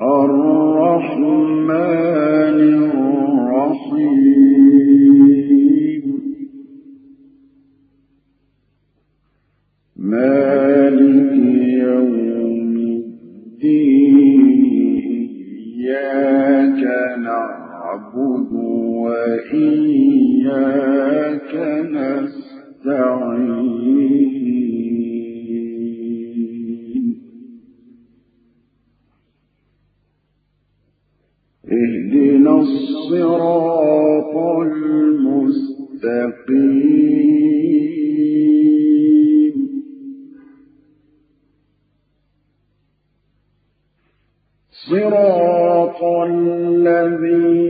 الرحمن الرحيم. يوم الدين. إياك نعبد وإياك نستعين. اهدنا الصراط المستقيم. صراط الذين